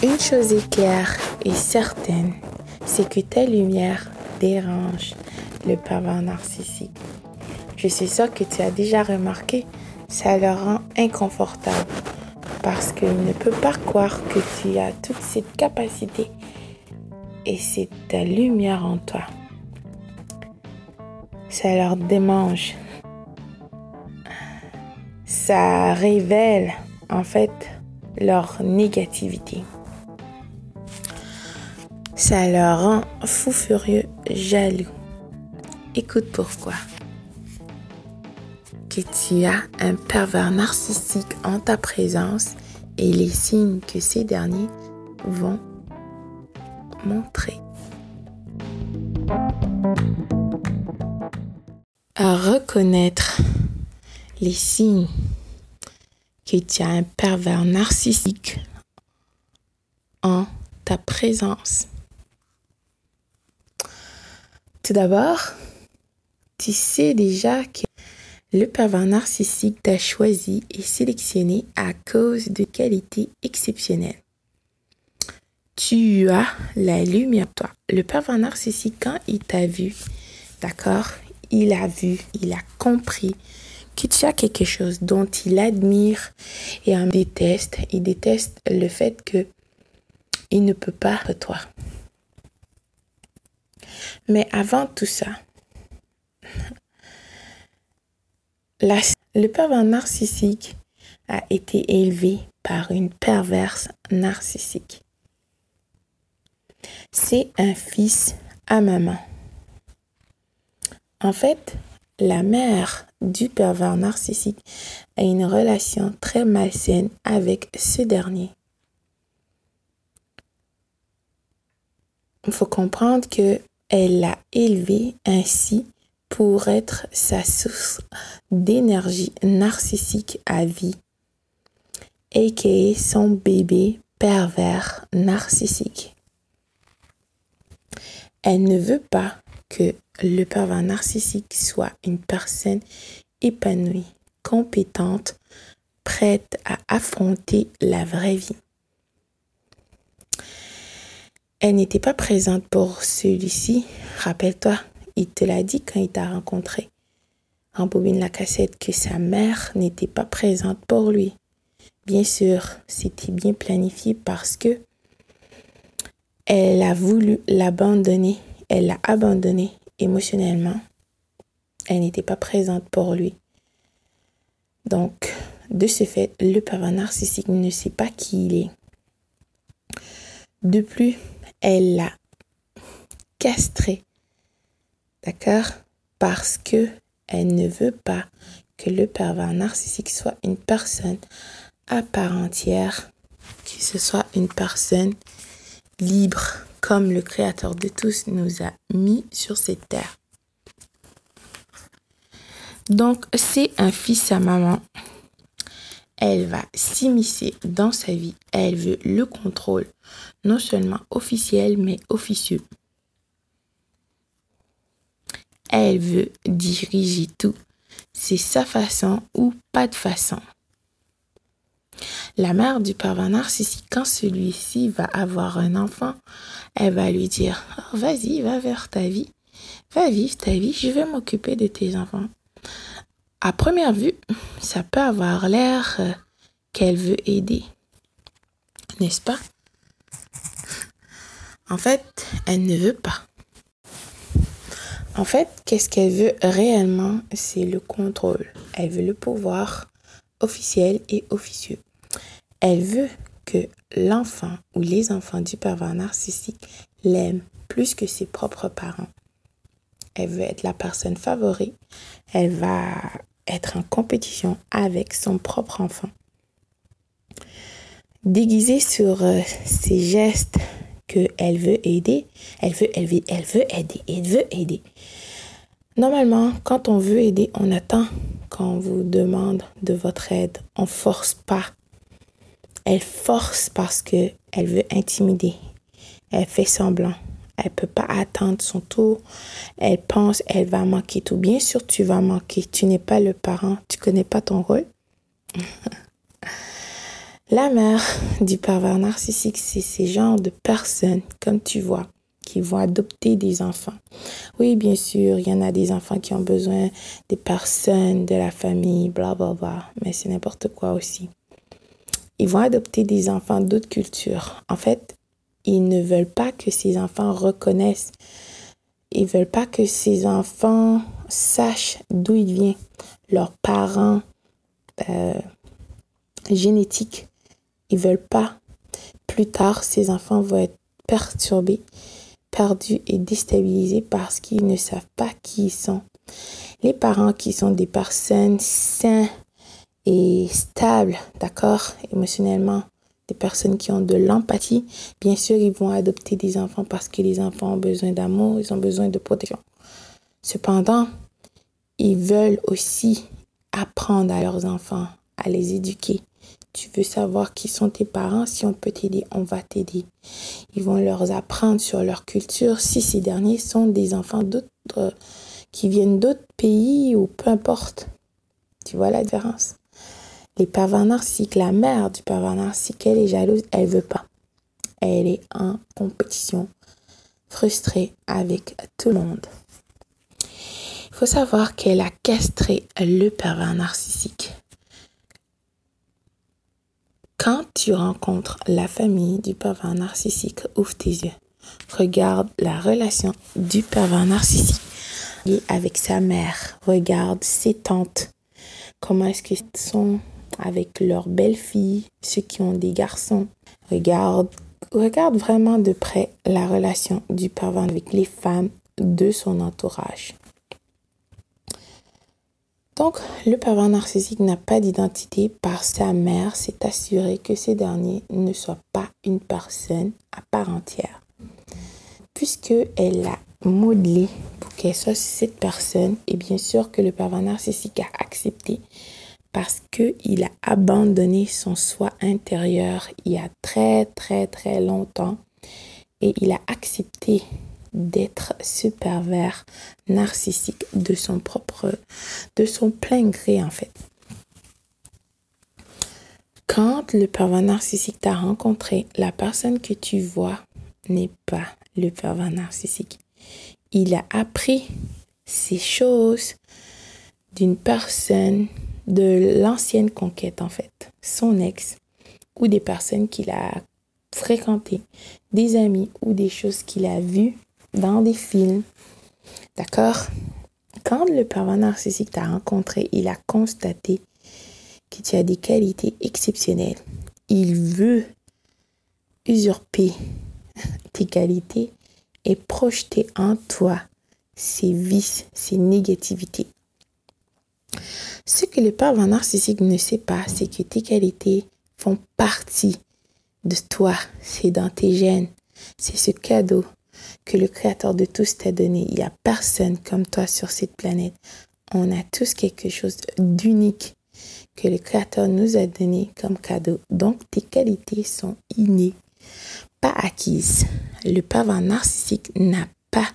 Une chose est claire et certaine, c'est que ta lumière dérange le pervers narcissique. Je suis sûre que tu as déjà remarqué, ça le rend inconfortable parce qu'il ne peut pas croire que tu as toute cette capacité et c'est ta lumière en toi. Ça leur démange. Ça révèle en fait leur négativité. Ça leur rend fou furieux, jaloux. Écoute pourquoi. Que tu as un pervers narcissique en ta présence et les signes que ces derniers vont montrer. À reconnaître les signes que tu as un pervers narcissique en ta présence. Tout d'abord, tu sais déjà que le pervers narcissique t'a choisi et sélectionné à cause de qualités exceptionnelles. Tu as la lumière, toi. Le pervers narcissique, quand il t'a vu, d'accord, il a vu, il a compris que tu as quelque chose dont il admire et en déteste. Il déteste le fait que il ne peut pas toi. Mais avant tout ça, le pervers narcissique a été élevé par une perverse narcissique. C'est un fils à maman. En fait, la mère du pervers narcissique a une relation très malsaine avec ce dernier. Il faut comprendre que elle l'a élevé ainsi pour être sa source d'énergie narcissique à vie, aka son bébé pervers narcissique. Elle ne veut pas que le pervers narcissique soit une personne épanouie, compétente, prête à affronter la vraie vie. Elle n'était pas présente pour celui-ci. Rappelle-toi, il te l'a dit quand il t'a rencontré. En bobine la cassette que sa mère n'était pas présente pour lui. Bien sûr, c'était bien planifié parce que elle a voulu l'abandonner. Elle l'a abandonné émotionnellement. Elle n'était pas présente pour lui. Donc, de ce fait, le pervers narcissique ne sait pas qui il est. De plus, elle l'a castré. D'accord? Parce que elle ne veut pas que le pervers narcissique soit une personne à part entière, que ce soit une personne libre, comme le Créateur de tous nous a mis sur cette terre. Donc, c'est un fils à maman elle va s'immiscer dans sa vie. Elle veut le contrôle, non seulement officiel, mais officieux. Elle veut diriger tout. C'est sa façon ou pas de façon. La mère du pervers narcissique, quand celui-ci va avoir un enfant, elle va lui dire oh, Vas-y, va vers ta vie. Va vivre ta vie, je vais m'occuper de tes enfants à première vue, ça peut avoir l'air euh, qu'elle veut aider. N'est-ce pas? En fait, elle ne veut pas. En fait, qu'est-ce qu'elle veut réellement? C'est le contrôle. Elle veut le pouvoir officiel et officieux. Elle veut que l'enfant ou les enfants du pervers narcissique l'aiment plus que ses propres parents. Elle veut être la personne favorite. Elle va être en compétition avec son propre enfant. Déguisée sur euh, ses gestes qu'elle veut aider, elle veut, elle elle veut aider, elle veut aider. Normalement, quand on veut aider, on attend qu'on vous demande de votre aide. On force pas. Elle force parce que elle veut intimider. Elle fait semblant. Elle peut pas attendre son tour. Elle pense, elle va manquer tout. Bien sûr, tu vas manquer. Tu n'es pas le parent. Tu connais pas ton rôle. La mère du pervers narcissique, c'est ces genres de personnes, comme tu vois, qui vont adopter des enfants. Oui, bien sûr, il y en a des enfants qui ont besoin des personnes de la famille, bla bla bla, mais c'est n'importe quoi aussi. Ils vont adopter des enfants d'autres cultures. En fait, ils ne veulent pas que ces enfants reconnaissent. Ils veulent pas que ces enfants sachent d'où ils viennent, leurs parents euh, génétiques ils veulent pas. Plus tard, ces enfants vont être perturbés, perdus et déstabilisés parce qu'ils ne savent pas qui ils sont. Les parents qui sont des personnes saines et stables, d'accord, émotionnellement, des personnes qui ont de l'empathie, bien sûr, ils vont adopter des enfants parce que les enfants ont besoin d'amour, ils ont besoin de protection. Cependant, ils veulent aussi apprendre à leurs enfants, à les éduquer, tu veux savoir qui sont tes parents, si on peut t'aider, on va t'aider. Ils vont leur apprendre sur leur culture si ces derniers sont des enfants d'autres qui viennent d'autres pays ou peu importe. Tu vois la différence? Les pervers narcissiques, la mère du pervers narcissique, elle est jalouse, elle veut pas. Elle est en compétition, frustrée avec tout le monde. Il faut savoir qu'elle a castré le pervers narcissique. Tu rencontres la famille du pervers narcissique, ouvre tes yeux. Regarde la relation du pervers narcissique avec sa mère. Regarde ses tantes. Comment est-ce qu'ils sont avec leurs belles-filles, ceux qui ont des garçons. Regarde, regarde vraiment de près la relation du pervers avec les femmes de son entourage. Donc, le pervers narcissique n'a pas d'identité par sa mère s'est assuré que ces derniers ne soient pas une personne à part entière. Puisqu'elle l'a modelé pour qu'elle soit cette personne, et bien sûr que le pervers narcissique a accepté parce qu'il a abandonné son soi intérieur il y a très très très longtemps et il a accepté d'être ce pervers narcissique de son propre, de son plein gré en fait. Quand le pervers narcissique t'a rencontré, la personne que tu vois n'est pas le pervers narcissique. Il a appris ces choses d'une personne de l'ancienne conquête en fait, son ex ou des personnes qu'il a fréquentées, des amis ou des choses qu'il a vues dans des films. D'accord? Quand le pervers narcissique t'a rencontré, il a constaté que tu as des qualités exceptionnelles. Il veut usurper tes qualités et projeter en toi ses vices, ses négativités. Ce que le pervers narcissique ne sait pas, c'est que tes qualités font partie de toi. C'est dans tes gènes. C'est ce cadeau que le Créateur de tous t'a donné. Il n'y a personne comme toi sur cette planète. On a tous quelque chose d'unique que le Créateur nous a donné comme cadeau. Donc tes qualités sont innées, pas acquises. Le pervers narcissique n'a pas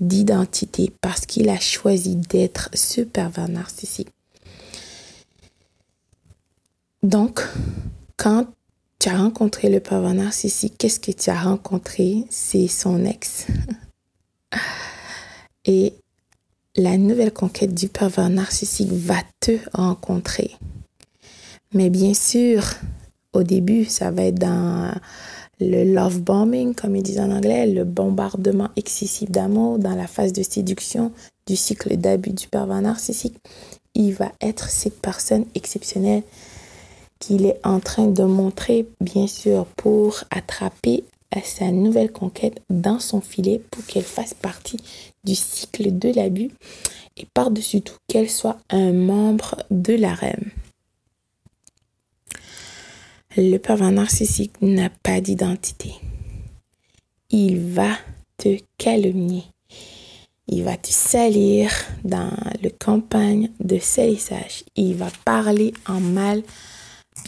d'identité parce qu'il a choisi d'être ce pervers narcissique. Donc, quand tu as rencontré le pervers narcissique, qu'est-ce que tu as rencontré? C'est son ex. Et la nouvelle conquête du pervers narcissique va te rencontrer. Mais bien sûr, au début, ça va être dans le love bombing, comme ils disent en anglais, le bombardement excessif d'amour dans la phase de séduction du cycle d'abus du pervers narcissique. Il va être cette personne exceptionnelle qu'il est en train de montrer, bien sûr, pour attraper sa nouvelle conquête dans son filet pour qu'elle fasse partie du cycle de l'abus et par-dessus tout qu'elle soit un membre de la reine. Le pervers narcissique n'a pas d'identité. Il va te calomnier. Il va te salir dans le campagne de salissage. Il va parler en mal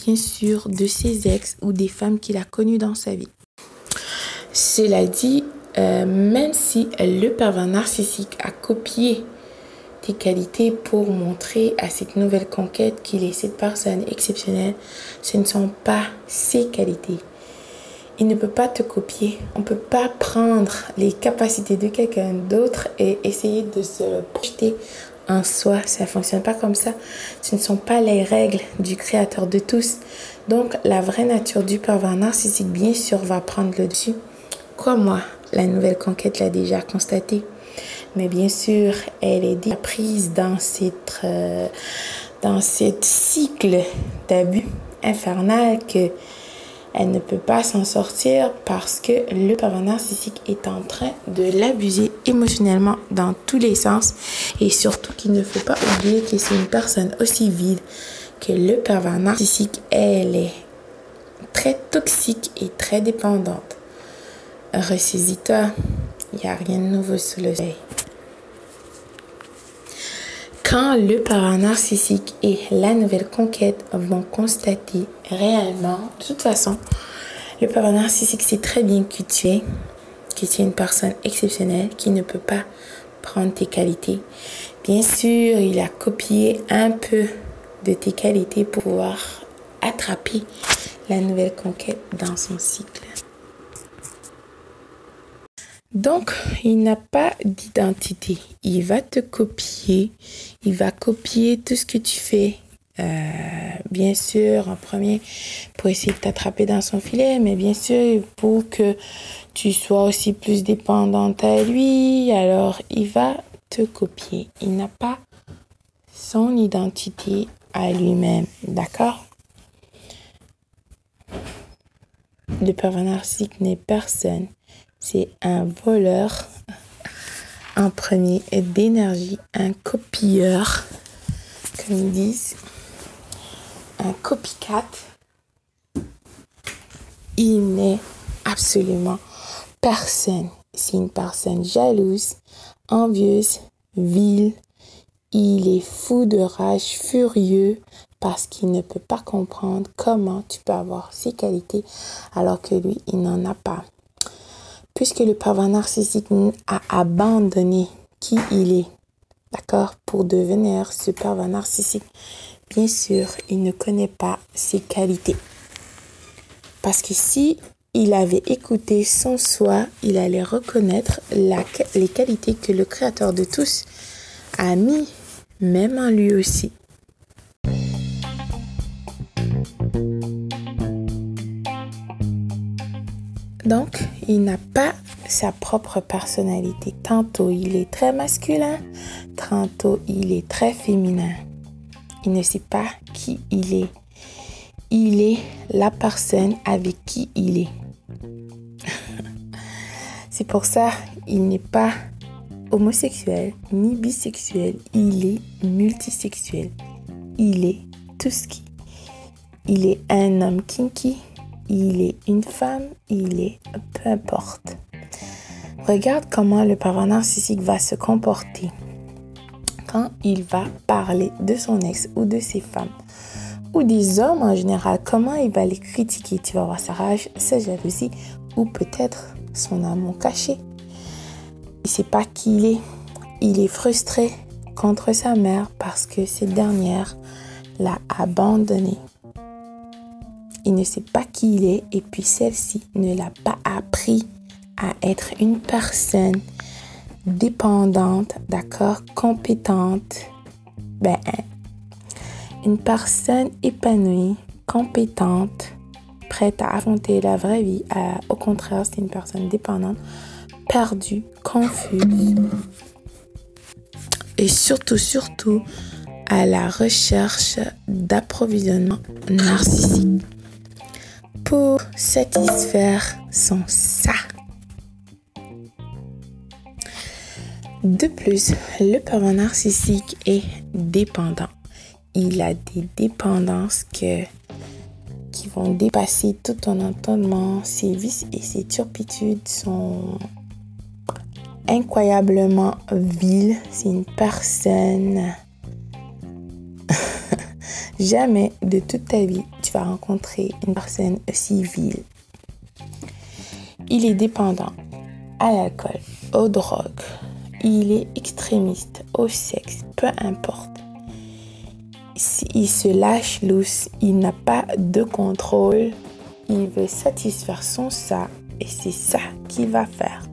bien sûr, de ses ex ou des femmes qu'il a connues dans sa vie. Cela dit, euh, même si le pervers narcissique a copié tes qualités pour montrer à cette nouvelle conquête qu'il est cette personne exceptionnelle. Ce ne sont pas ses qualités. Il ne peut pas te copier. On ne peut pas prendre les capacités de quelqu'un d'autre et essayer de se projeter en soi. Ça ne fonctionne pas comme ça. Ce ne sont pas les règles du créateur de tous. Donc, la vraie nature du pervers narcissique, bien sûr, va prendre le dessus. Quoi, moi, la nouvelle conquête l'a déjà constaté. Mais bien sûr, elle est prise dans cette, euh, dans cette cycle d'abus infernal que elle ne peut pas s'en sortir parce que le pervers narcissique est en train de l'abuser émotionnellement dans tous les sens et surtout qu'il ne faut pas oublier que c'est une personne aussi vide que le pervers narcissique, elle est très toxique et très dépendante. Ressaisis-toi, il n'y a rien de nouveau sous le soleil. Quand le parent narcissique et la nouvelle conquête vont constater réellement, de toute façon, le parent narcissique sait très bien que tu es, que tu es une personne exceptionnelle qui ne peut pas prendre tes qualités. Bien sûr, il a copié un peu de tes qualités pour pouvoir attraper la nouvelle conquête dans son cycle. Donc, il n'a pas d'identité. Il va te copier. Il va copier tout ce que tu fais. Euh, bien sûr, en premier, pour essayer de t'attraper dans son filet, mais bien sûr, pour que tu sois aussi plus dépendante à lui, alors il va te copier. Il n'a pas son identité à lui-même. D'accord? Le pervers narcissique n'est personne c'est un voleur en premier d'énergie, un copieur, comme ils disent, un copycat. Il n'est absolument personne. C'est une personne jalouse, envieuse, vile. Il est fou de rage, furieux, parce qu'il ne peut pas comprendre comment tu peux avoir ces qualités alors que lui, il n'en a pas puisque le pervers narcissique a abandonné qui il est, d'accord, pour devenir ce pervers narcissique, bien sûr, il ne connaît pas ses qualités. Parce que si il avait écouté son soi, il allait reconnaître les qualités que le Créateur de tous a mis, même en lui aussi. Donc, il n'a pas sa propre personnalité. Tantôt il est très masculin, tantôt il est très féminin. Il ne sait pas qui il est. Il est la personne avec qui il est. C'est pour ça il n'est pas homosexuel ni bisexuel. Il est multisexuel. Il est tout ce qui. Il est un homme kinky, il est une femme, il est peu importe. Regarde comment le parent narcissique va se comporter quand il va parler de son ex ou de ses femmes ou des hommes en général, comment il va les critiquer? Tu vas voir sa rage, sa jalousie ou peut-être son amour caché. Il ne sait pas qui il est. Il est frustré contre sa mère parce que cette dernière l'a abandonné il ne sait pas qui il est et puis celle-ci ne l'a pas appris à être une personne dépendante, d'accord, compétente, ben, une personne épanouie, compétente, prête à affronter la vraie vie. au contraire, c'est une personne dépendante, perdue, confuse. Et surtout, surtout, à la recherche d'approvisionnement narcissique pour satisfaire son ça. De plus, le pervers narcissique est dépendant. Il a des dépendances qui vont dépasser tout ton entendement. Ses vices et ses turpitudes sont incroyablement viles. C'est une personne Jamais de toute ta vie rencontrer une personne aussi. Il est dépendant à l'alcool, aux drogues il est extrémiste au sexe, peu importe. S'il se lâche loose, il n'a pas de contrôle, il veut satisfaire son ça et c'est ça qu'il va faire.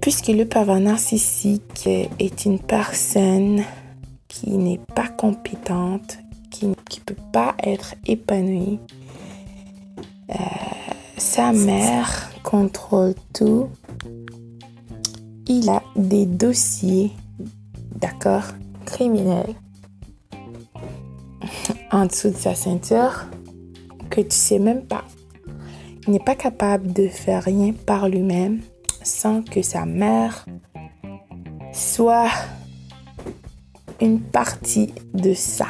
Puisque le pervers narcissique est une personne qui n'est pas compétente, qui ne peut pas être épanouie, euh, sa mère contrôle tout. Il a des dossiers, d'accord, criminels en dessous de sa ceinture que tu sais même pas. Il n'est pas capable de faire rien par lui-même sans que sa mère soit une partie de ça.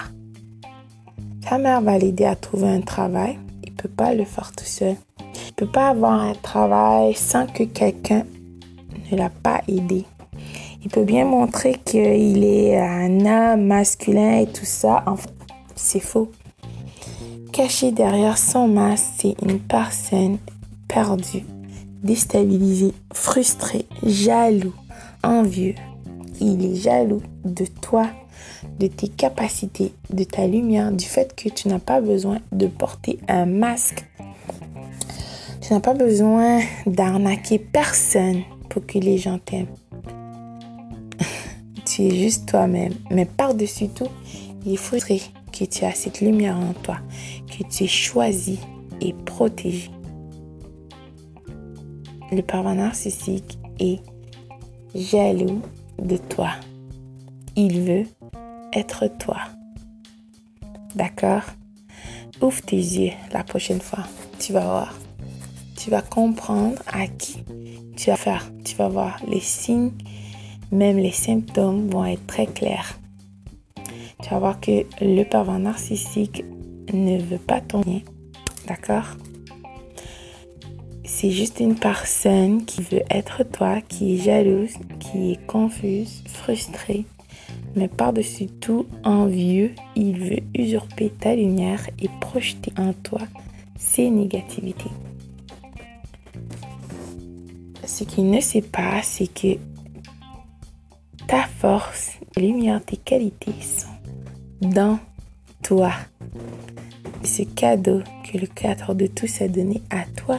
Sa mère va l'aider à trouver un travail. Il peut pas le faire tout seul. Il peut pas avoir un travail sans que quelqu'un ne l'a pas aidé. Il peut bien montrer qu'il est un homme masculin et tout ça. En fait, c'est faux. Caché derrière son masque, c'est une personne perdue, déstabilisée, frustrée, jaloux, envieux. Il est jaloux de toi, de tes capacités, de ta lumière, du fait que tu n'as pas besoin de porter un masque. Tu n'as pas besoin d'arnaquer personne pour que les gens t'aiment. tu es juste toi-même. Mais par-dessus tout, il frustré que tu as cette lumière en toi, que tu es choisi et protégé. Le pervers narcissique est jaloux de toi. Il veut être toi. D'accord? Ouvre tes yeux la prochaine fois. Tu vas voir. Tu vas comprendre à qui tu vas faire. Tu vas voir les signes, même les symptômes vont être très clairs tu vas voir que le pervers narcissique ne veut pas ton. D'accord? C'est juste une personne qui veut être toi, qui est jalouse, qui est confuse, frustrée, mais par-dessus tout envieux. Il veut usurper ta lumière et projeter en toi ses négativités. Ce qu'il ne sait pas, c'est que ta force, lumière, tes qualités sont dans toi. Ce cadeau que le Créateur de tous a donné à toi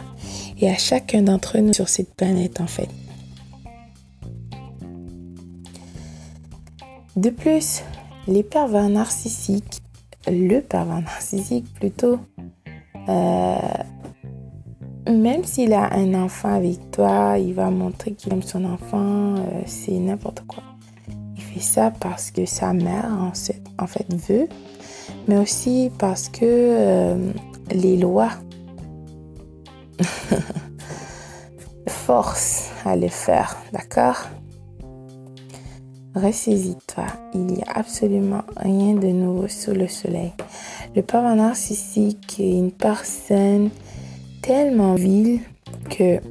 et à chacun d'entre nous sur cette planète en fait. De plus, les pervers narcissiques, le pervers narcissique plutôt, euh, même s'il a un enfant avec toi, il va montrer qu'il aime son enfant, euh, c'est n'importe quoi ça parce que sa mère en fait veut, mais aussi parce que euh, les lois forcent à le faire, d'accord? Ressaisis-toi, il n'y a absolument rien de nouveau sous le soleil. Le pervers narcissique est une personne tellement vile que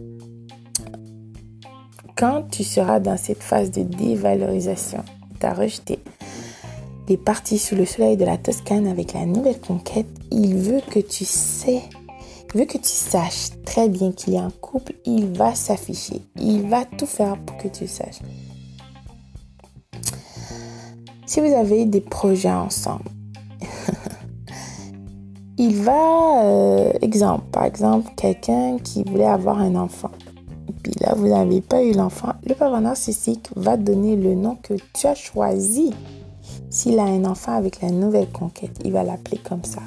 quand tu seras dans cette phase de dévalorisation, tu as rejeté les parties sous le soleil de la Toscane avec la nouvelle conquête, il veut que tu sais, il veut que tu saches très bien qu'il y a un couple, il va s'afficher, il va tout faire pour que tu saches. Si vous avez des projets ensemble, il va, euh, exemple, par exemple, quelqu'un qui voulait avoir un enfant puis là, vous n'avez pas eu l'enfant, le pervers narcissique va donner le nom que tu as choisi. S'il a un enfant avec la nouvelle conquête, il va l'appeler comme ça.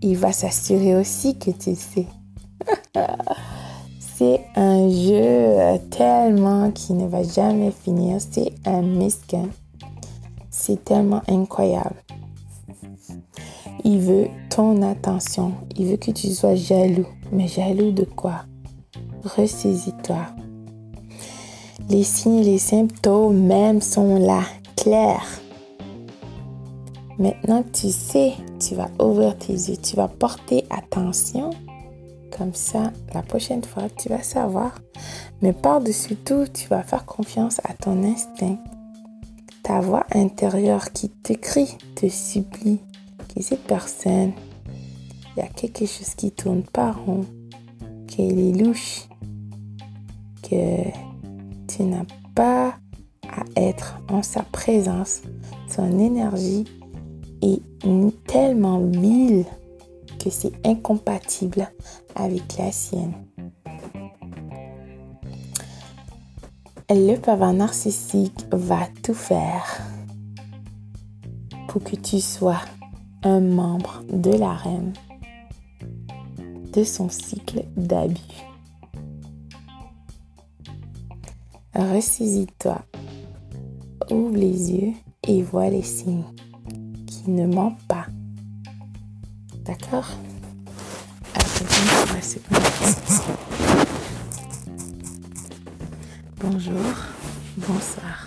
Il va s'assurer aussi que tu sais. C'est un jeu tellement qui ne va jamais finir. C'est un misquin. C'est tellement incroyable. Il veut ton attention. Il veut que tu sois jaloux. Mais jaloux de quoi? Ressaisis-toi. Les signes les symptômes même sont là, clairs. Maintenant que tu sais, tu vas ouvrir tes yeux, tu vas porter attention. Comme ça, la prochaine fois, tu vas savoir. Mais par-dessus tout, tu vas faire confiance à ton instinct. Ta voix intérieure qui te crie, te supplie que cette personne, il y a quelque chose qui tourne pas rond, qu'elle est louche, que n'as pas à être en sa présence. Son énergie est tellement mille que c'est incompatible avec la sienne. Le pervers narcissique va tout faire pour que tu sois un membre de la reine de son cycle d'abus. Ressaisis-toi, ouvre les yeux et vois les signes qui ne mentent pas. D'accord? Bonjour, bonsoir.